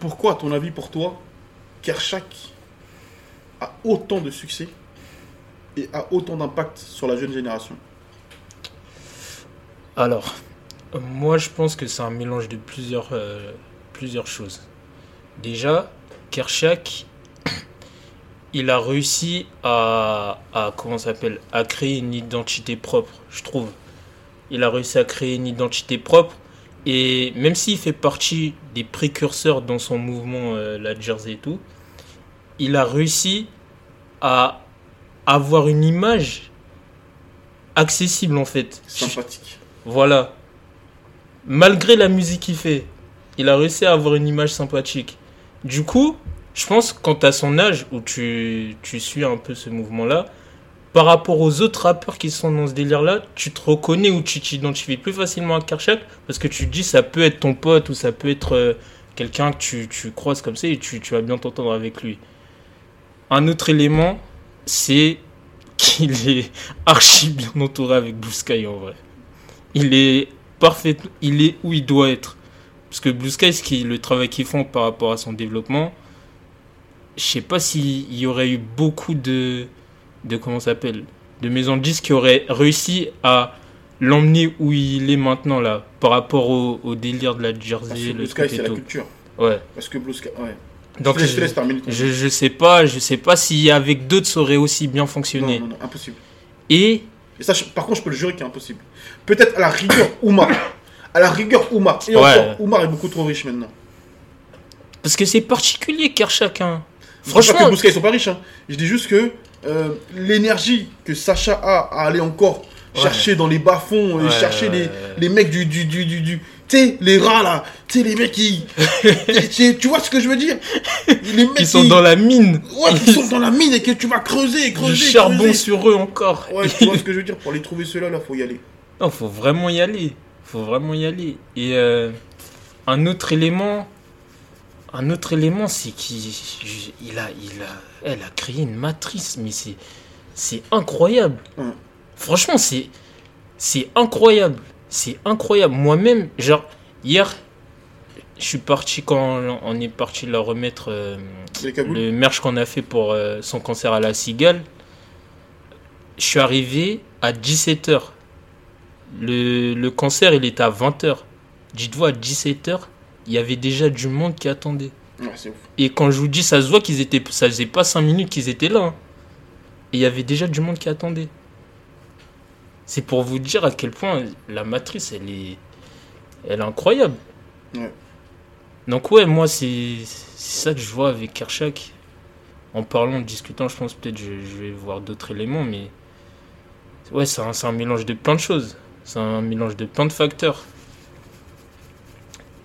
Pourquoi, à ton avis, pour toi, Kershak a autant de succès et a autant d'impact sur la jeune génération? Alors, moi je pense que c'est un mélange de plusieurs, euh, choses. Déjà, Kershak, il a réussi à, comment s'appelle, à créer une identité propre, je trouve. Il a réussi à créer une identité propre et même s'il fait partie des précurseurs dans son mouvement, euh, la Jersey et tout, il a réussi à avoir une image accessible en fait. Sympathique. Voilà. Malgré la musique qu'il fait, il a réussi à avoir une image sympathique. Du coup, je pense quand à son âge, où tu, tu suis un peu ce mouvement-là, par rapport aux autres rappeurs qui sont dans ce délire-là, tu te reconnais ou tu t'identifies plus facilement à Karchak parce que tu te dis ça peut être ton pote ou ça peut être euh, quelqu'un que tu, tu croises comme ça et tu, tu vas bien t'entendre avec lui. Un autre élément, c'est qu'il est archi bien entouré avec Blue Sky en vrai. Il est parfait, il est où il doit être. Parce que Blue Sky, ce qui, le travail qu'ils font par rapport à son développement, je sais pas s'il y aurait eu beaucoup de, de comment ça s'appelle, de maisons de disques qui auraient réussi à l'emmener où il est maintenant là, par rapport au, au délire de la Jersey, Parce que le Blue Sky, c'est la culture. Ouais. Parce que Blue Sky, ouais. Donc je, je je, je, sais pas, je sais pas si avec d'autres ça aurait aussi bien fonctionné. Non, non, non, impossible. Et Et ça, par contre, je peux le jurer qu'il est impossible. Peut-être à la rigueur, Oumar. À la rigueur, Oumar. Et Ouais. encore, Oumar est beaucoup trop riche maintenant. parce que c'est particulier car chacun. Je dis pas que Franchement, Blue Sky, ils sont pas riches. hein. Je dis juste que euh, l'énergie que Sacha a à aller encore Ouais. chercher dans les bas-fonds et Ouais, chercher ouais, les, les mecs du. du, du, du, du- tu sais, les rats là. Tu les mecs qui. tu tu vois ce que je veux dire? Les mecs ils sont dans la mine. Ouais, qui sont dans la mine et que tu vas creuser, creuser. Du charbon creuser. sur eux encore. Ouais, tu vois ce que je veux dire? Pour les trouver ceux-là, là, faut y aller. Non, faut vraiment y aller. Faut vraiment y aller. Et euh, un autre élément, un autre élément, c'est qu'il il a, il a, elle a créé une matrice, mais c'est, c'est incroyable. Ouais. Franchement, c'est, c'est incroyable. C'est incroyable. Moi-même, genre hier, je suis parti quand on est parti la remettre. euh, le merch qu'on a fait pour euh, son concert à la Cigale, je suis arrivé à 17h. Le, le concert, il était à 20h. Dites-vous, à 17h, il y avait déjà du monde qui attendait. Ouais, c'est ouf. Et quand je vous dis, ça se voit qu'ils étaient. Ça faisait pas 5 minutes qu'ils étaient là. hein. Et il y avait déjà du monde qui attendait. C'est pour vous dire à quel point la matrice, elle est. Elle est incroyable. Ouais. Donc, ouais, moi, c'est ça que je vois avec Kershak. En parlant, en discutant, je pense peut-être je, je vais voir d'autres éléments, mais. Ouais, c'est un, c'est un mélange de plein de choses. C'est un mélange de plein de facteurs.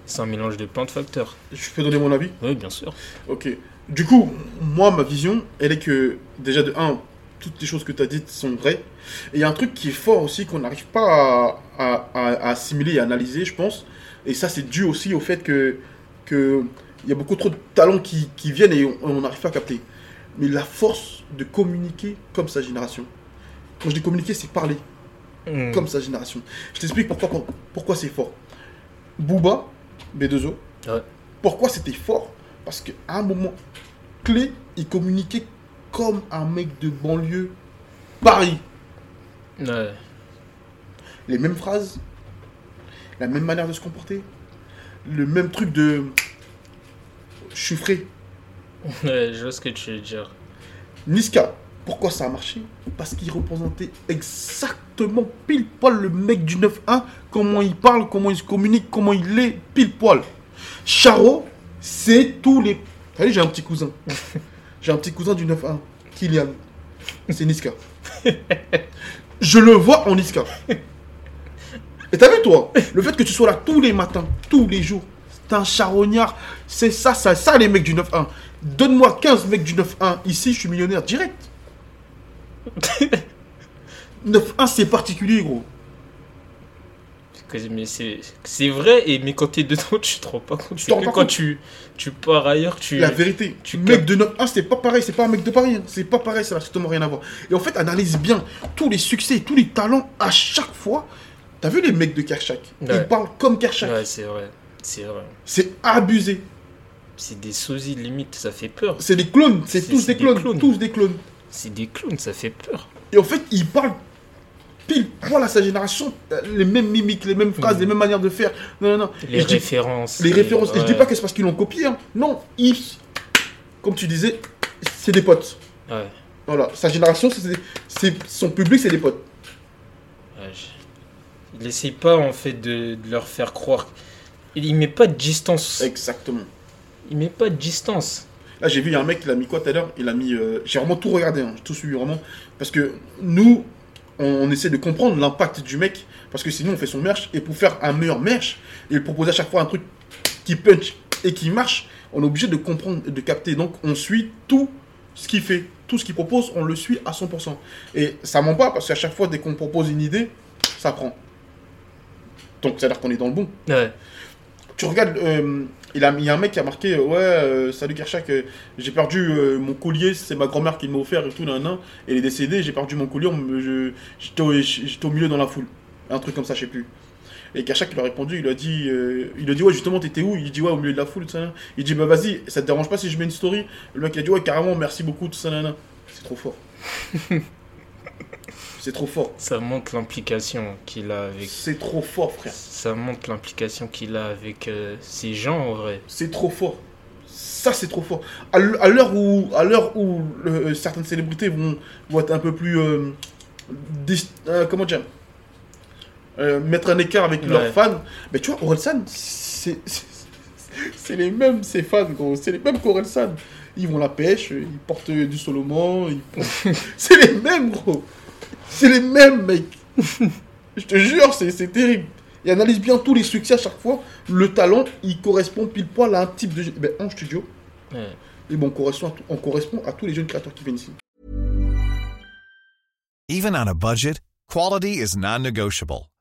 C'est un mélange de plein de facteurs. Je peux donner mon avis? Oui, bien sûr. Ok. Du coup, moi, ma vision, elle est que, déjà, de un, toutes les choses que tu as dites sont vraies. Et il y a un truc qui est fort aussi qu'on n'arrive pas à, à- à- assimiler et à analyser, je pense. Et ça, c'est dû aussi au fait que que il y a beaucoup trop de talents qui, qui viennent et on on n'arrive pas à capter. Mais la force de communiquer comme sa génération. Quand je dis communiquer, c'est parler Hmm. comme sa génération. Je t'explique pourquoi, pourquoi c'est fort. Booba, B2O, Ouais. pourquoi c'était fort? Parce qu'à un moment clé, il communiquait comme un mec de banlieue Paris. Ouais. Les mêmes phrases, la même manière de se comporter, le même truc de. Je suis frais. Ouais, je vois ce que tu veux dire. Niska, pourquoi ça a marché? Parce qu'il représentait exactement pile poil le mec du 9-1, comment il parle, comment il se communique, comment il est, pile poil. Charo, c'est tous les. Savez, j'ai un petit cousin. J'ai un petit cousin du 9-1, Kylian. C'est Niska. Je le vois en Niska. Et t'as vu, toi, le fait que tu sois là tous les matins, tous les jours, t'es un charognard. C'est ça, ça, ça, les mecs du 9-1. Donne-moi 15 mecs du 9-1. Ici, je suis millionnaire direct. 9-1, c'est particulier, gros. C'est vrai, et mais quand t'es dedans, tu te rends pas compte. Rends que pas quand compte. tu, tu pars ailleurs, tu. La vérité, tu mec de 9-1, c'est pas pareil, c'est pas un mec de Paris, hein. c'est pas pareil, ça n'a strictement rien à voir. Et en fait, analyse bien tous les succès, tous les talents à chaque fois. T'as vu les mecs de Kershak? Ils Ouais. parlent comme Kershak. Ouais, c'est vrai. C'est vrai. C'est abusé. C'est des sosies limite, ça fait peur. C'est des clones, c'est tous des des clones, clones. tous des clones. C'est des clowns, ça fait peur. Et en fait, ils parlent pile poil à sa génération, euh, les mêmes mimiques, les mêmes phrases, les mêmes manières de faire. Non, non, non. Les dis- références. les références. Et je dis pas que c'est parce qu'ils l'ont copié. hein. Non, ils, comme tu disais, c'est des potes. Ouais. Voilà, sa génération, c'est son public, c'est des potes. Ouais, je- Il essaye pas en fait de, de leur faire croire. Il, il met pas de distance. Exactement. Il met pas de distance. Là, j'ai vu, un mec, il a mis quoi tout à l'heure? Il a mis. euh, j'ai vraiment tout regardé, hein, j'ai tout suivi vraiment. Parce que nous, on, essaie de comprendre l'impact du mec. Parce que sinon, on fait son merch. Et pour faire un meilleur merch, et proposer à chaque fois un truc qui punch et qui marche, on est obligé de comprendre de capter. Donc, on suit tout ce qu'il fait. Tout ce qu'il propose, on le suit à 100%. Et ça ment pas, parce qu'à chaque fois, dès qu'on propose une idée, ça prend. Donc, ça veut dire qu'on est dans le bon. Ouais. Tu regardes, euh, il, a, il y a un mec qui a marqué euh, Ouais, euh, salut Kershak, j'ai perdu mon collier, c'est ma grand-mère qui m'a offert et tout, nan, nan. Et elle est décédée, j'ai perdu mon collier, j'étais au, milieu dans la foule. Un truc comme ça, je sais plus. Et Kershak, il a répondu, il a dit, il a dit Ouais, justement, t'étais où? Il dit Ouais, au milieu de la foule, tout ça. Il dit Bah vas-y, ça te dérange pas si je mets une story? Le mec, il a dit Ouais, carrément, merci beaucoup, tout ça. C'est trop fort. c'est trop fort. Ça montre l'implication qu'il a avec. C'est trop fort, frère. Ça montre l'implication qu'il a avec euh, ces gens en vrai. C'est trop fort. Ça, c'est trop fort. À l'heure où, à l'heure où euh, certaines célébrités vont, vont être un peu plus. euh, comment dire Mettre un écart avec Ouais. leurs fans. Mais tu vois, Orelsan, c'est. c'est- C'est les mêmes, ces fans, gros. C'est les mêmes qu'Orelsan. Ils vont à la pêche, ils portent du Solomon. Ils portent- c'est les mêmes, gros. C'est les mêmes, mec. Je te jure, c'est c'est terrible. Et analyse bien tous les succès à chaque fois. Le talent, il correspond pile poil à un type de. Ben, en studio. Ouais. Et bon, on correspond, à tout- on correspond à tous les jeunes créateurs qui viennent ici. Even on a budget, quality is non-negotiable.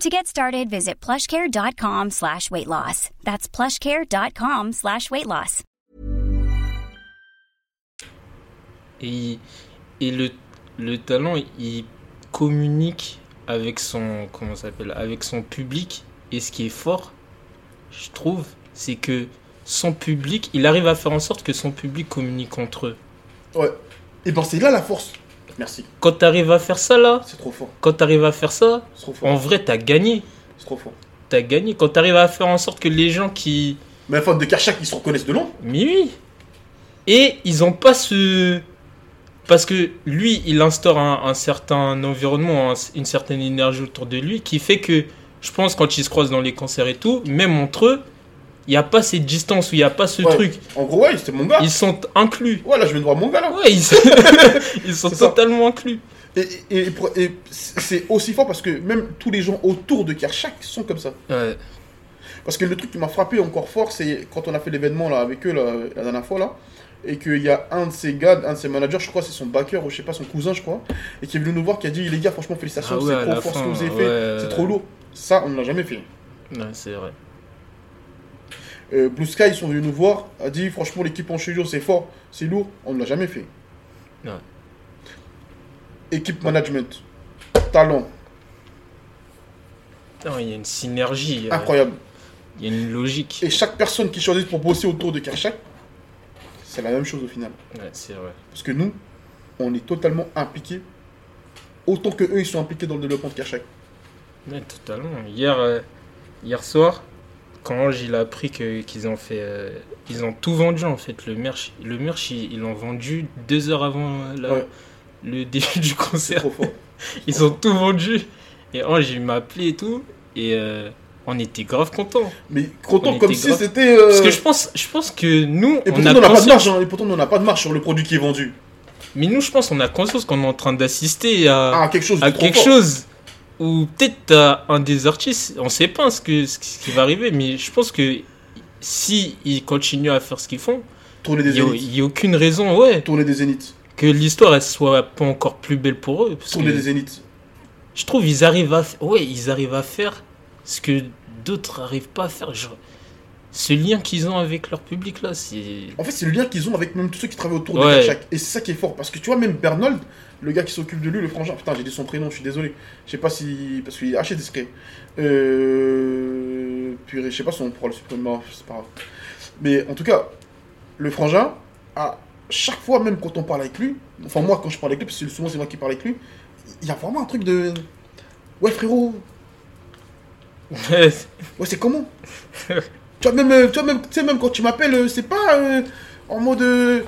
To get started, visit plushcare.com slash weight loss. That's plushcare.com slash weight loss. Et, et le, le talent, il communique avec son comment ça s'appelle avec son public. Et ce qui est fort, je trouve, c'est que son public, il arrive à faire en sorte que son public communique entre eux. Ouais. Et ben, c'est là la force. Merci. Quand tu arrives à faire ça là, C'est trop fort. quand tu arrives à faire ça, trop fort. en vrai, t'as gagné. C'est trop fort. T'as gagné. Quand tu arrives à faire en sorte que les gens qui. Mais les fans de Kershak, ils se reconnaissent de loin. Mais oui. Et ils ont pas ce. Parce que lui, il instaure un, un certain environnement, un- une certaine énergie autour de lui qui fait que, je pense, quand ils se croisent dans les concerts et tout, même entre eux, il n'y a pas cette distance où il n'y a pas ce Ouais. truc. En gros, ouais, c'était mon gars. Ils sont inclus. Ouais, là, je viens de voir mon gars, là. Ouais, ils, ils sont ça. totalement inclus. Et, et, et pour- et c'est aussi fort parce que même tous les gens autour de Kershak sont comme ça. Ouais. Parce que le truc qui m'a frappé encore fort, c'est quand on a fait l'événement là avec eux là, la dernière fois là, et qu'il y a un de ses gars, un de ses managers, je crois c'est son backer ou je sais pas son cousin je crois, et qui est venu nous voir qui a dit les gars franchement félicitations, Ah ouais, c'est trop fort ce que vous avez ouais, fait, c'est trop lourd. Ça on ne l'a jamais fait. Ouais, c'est vrai. Euh, Blue Sky ils sont venus nous voir, a dit franchement l'équipe en studio c'est fort, c'est lourd, on ne l'a jamais fait. Ouais. équipe management, talent, Non, il y a une synergie. euh, incroyable. Il y a une logique. Et chaque personne qui choisit pour bosser autour de Kershak, c'est la même chose au final. Ouais, c'est vrai. Parce que nous, on est totalement impliqués, autant que eux, ils sont impliqués dans le développement de Kershak. Ouais, totalement. Hier, euh, hier soir, quand Ange il a appris qu'ils ont fait. euh, ils ont tout vendu en fait. Le merch, le merch ils l'ont vendu deux heures avant euh, la- Ouais. le début du concert. Ils ont tout vendu. Et Ange il m'a appelé et tout. Et euh, on était grave contents. Mais content On comme si grave- c'était. euh, Parce que je pense, je pense que nous, Et on pourtant, on n'a pas de marge, hein, et pourtant, on n'a pas de marge sur le produit qui est vendu. Mais nous, je pense qu'on a conscience qu'on est en train d'assister à. Ah, quelque chose à quelque fort. chose où peut-être t'as un des artistes, on sait pas ce, que, ce qui va arriver, mais je pense que si ils continuent à faire ce qu'ils font, Tourner il des y, a- il aucune raison, ouais, Tourner des zéniths. que l'histoire elle soit pas encore plus belle pour eux. Parce Tourner des zéniths. je trouve ils arrivent à, ouais, ils arrivent à faire ce que d'autres arrivent pas à faire. Genre, ce lien qu'ils ont avec leur public là, c'est En fait, c'est le lien qu'ils ont avec même tous ceux qui travaillent autour de. Kershak. Et c'est ça qui est fort. Parce que tu vois, même Bernold, le gars qui s'occupe de lui, le frangin. Putain, j'ai dit son prénom, je suis désolé. Je sais pas si. Parce qu'il est archi discret. Euh. Purée, je sais pas le supprimer, non, c'est pas grave. Mais en tout cas, le frangin, à chaque fois, même quand on parle avec lui, enfin, moi, quand je parle avec lui, parce que souvent c'est moi qui parle avec lui, il y a vraiment un truc de. Ouais, frérot, Ouais, c'est comment? Tu vois, même, euh, tu vois, même, tu sais, même quand tu m'appelles, euh, c'est pas euh, en mode. euh,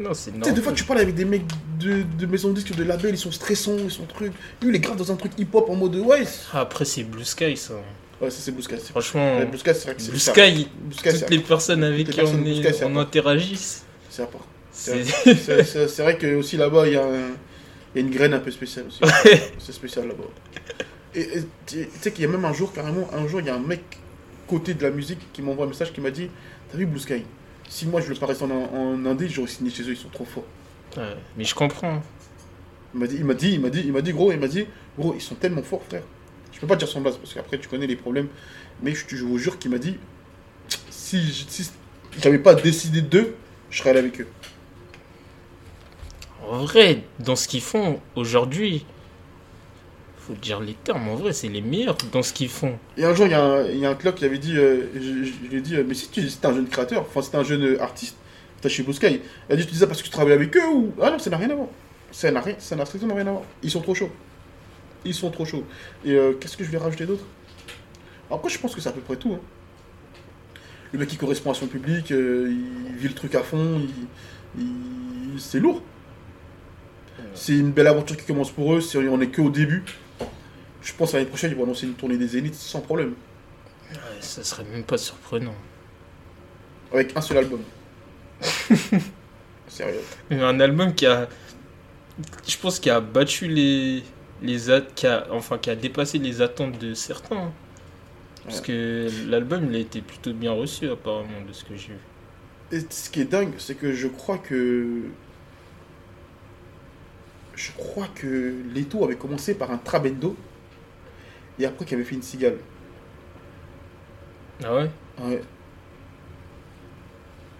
non, c'est Tu sais, des fois, tu parles avec des mecs de, de maisons de disques, de labels, ils sont stressants, ils sont trucs. Lui, il est grave dans un truc hip-hop en mode. Ouais, Ah, Après c'est Blue Sky ça. ouais ça, c'est Blue Sky. Franchement, Blue Sky, c'est vrai que c'est Blue. Sky, toutes les personnes avec qui on, est, on interagisse, c'est part. c'est vrai que aussi là-bas, il y, a une graine un peu spéciale aussi. C'est spécial là-bas. Et tu sais qu'il y a même un jour, carrément, un jour, il y a un mec côté de la musique qui m'envoie un message qui m'a dit T'as vu Blue Sky Si moi je le paraissais en, en indé, j'aurais signé chez eux, ils sont trop forts. Ouais, mais je comprends. Il m'a dit, il m'a dit, il m'a dit, il m'a dit, gros, il m'a dit, gros, ils sont tellement forts, frère. Je peux pas dire son blase parce qu'après tu connais les problèmes. Mais je, vous jure qu'il m'a dit, si, si j'avais pas décidé d'eux, je serais allé avec eux. En vrai, dans ce qu'ils font aujourd'hui, faut dire les termes, en vrai, c'est les meilleurs dans ce qu'ils font. Et un jour, il y a un, il y a un clock qui avait dit, euh, je, je- je lui ai dit, euh, mais si tu es un jeune créateur, enfin, c'est un jeune euh, artiste, t'as chez Blue Sky, il a dit, tu dis ça parce que tu travailles avec eux ou? Ah non, ça n'a rien à voir. Ça n'a rien, ça n'a strictement rien à voir. Ils sont trop chauds. Ils sont trop chauds. Et euh, qu'est-ce que je vais rajouter d'autre? Après, je pense que c'est à peu près tout. hein. Le mec qui correspond à son public, euh, il vit le truc à fond, il, il- c'est lourd. C'est une belle aventure qui commence pour eux, on est que au début. Je pense à l'année prochaine, ils vont annoncer une tournée des Zéniths sans problème. Ouais, ça serait même pas surprenant. Avec un seul album. Sérieux. Mais Un album qui a, je pense, qui a battu les, les at- qui a, enfin, qui a dépassé les attentes de certains. hein. Parce Ouais. que l'album, il a été plutôt bien reçu, apparemment, de ce que j'ai vu. Et ce qui est dingue, c'est que je crois que. Je crois que Leto avait commencé par un Trabendo. Et après qu'il avait fait une cigale. Ah ouais? Ouais.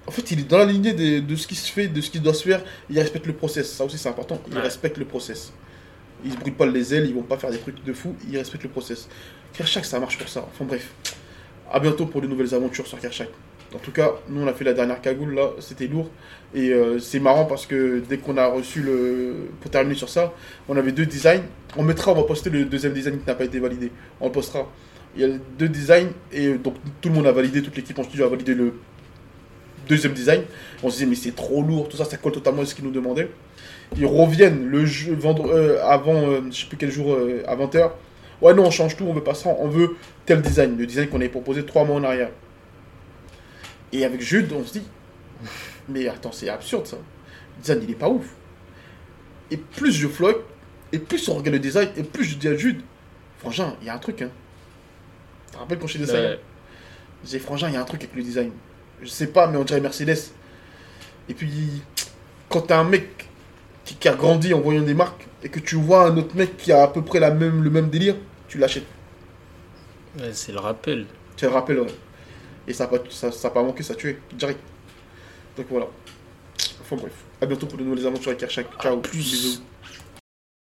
En fait, il est dans la lignée de, de ce qui se fait, de ce qui doit se faire. Il respecte le process. Ça aussi, c'est important. Il Ouais. respecte le process. Ils se brûlent pas les ailes, ils vont pas faire des trucs de fou. Ils respectent le process. Kershak, ça marche pour ça. Enfin bref. À bientôt pour de nouvelles aventures sur Kershak. En tout cas, nous on a fait la dernière cagoule là, c'était lourd. Et euh, c'est marrant parce que dès qu'on a reçu le. Pour terminer sur ça, on avait deux designs. On mettra, on va poster le deuxième design qui n'a pas été validé. On le postera. Il y a deux designs et euh, donc tout le monde a validé, toute l'équipe en studio a validé le deuxième design. On se disait mais c'est trop lourd, tout ça, ça colle totalement à ce qu'ils nous demandaient. Ils reviennent le jeu vendre euh, avant, euh, je sais plus quel jour, à 20h. Ouais non, on change tout, on veut pas ça, on veut tel design, le design qu'on avait proposé trois mois en arrière. Et avec Jude, on se dit, mais attends, c'est absurde ça. Le design il est pas ouf. Et plus je flotte, et plus on regarde le design, et plus je dis à Jude, Frangin, il y a un truc hein. Tu te rappelles quand je dit ça Ouais. j'ai Frangin, il y a un truc avec le design. Je sais pas, mais on dirait Mercedes. Et puis, quand t'as un mec qui, qui a grandi en voyant des marques, et que tu vois un autre mec qui a à peu près la même, le même délire, tu l'achètes. Ouais, c'est le rappel. Tu le rappelles, ouais. Et ça n'a pas, ça, ça pas manqué, ça a tué, direct. Donc voilà. Enfin bref. À bientôt pour de nouvelles aventures avec Kershak. Ciao. plus. Bisous.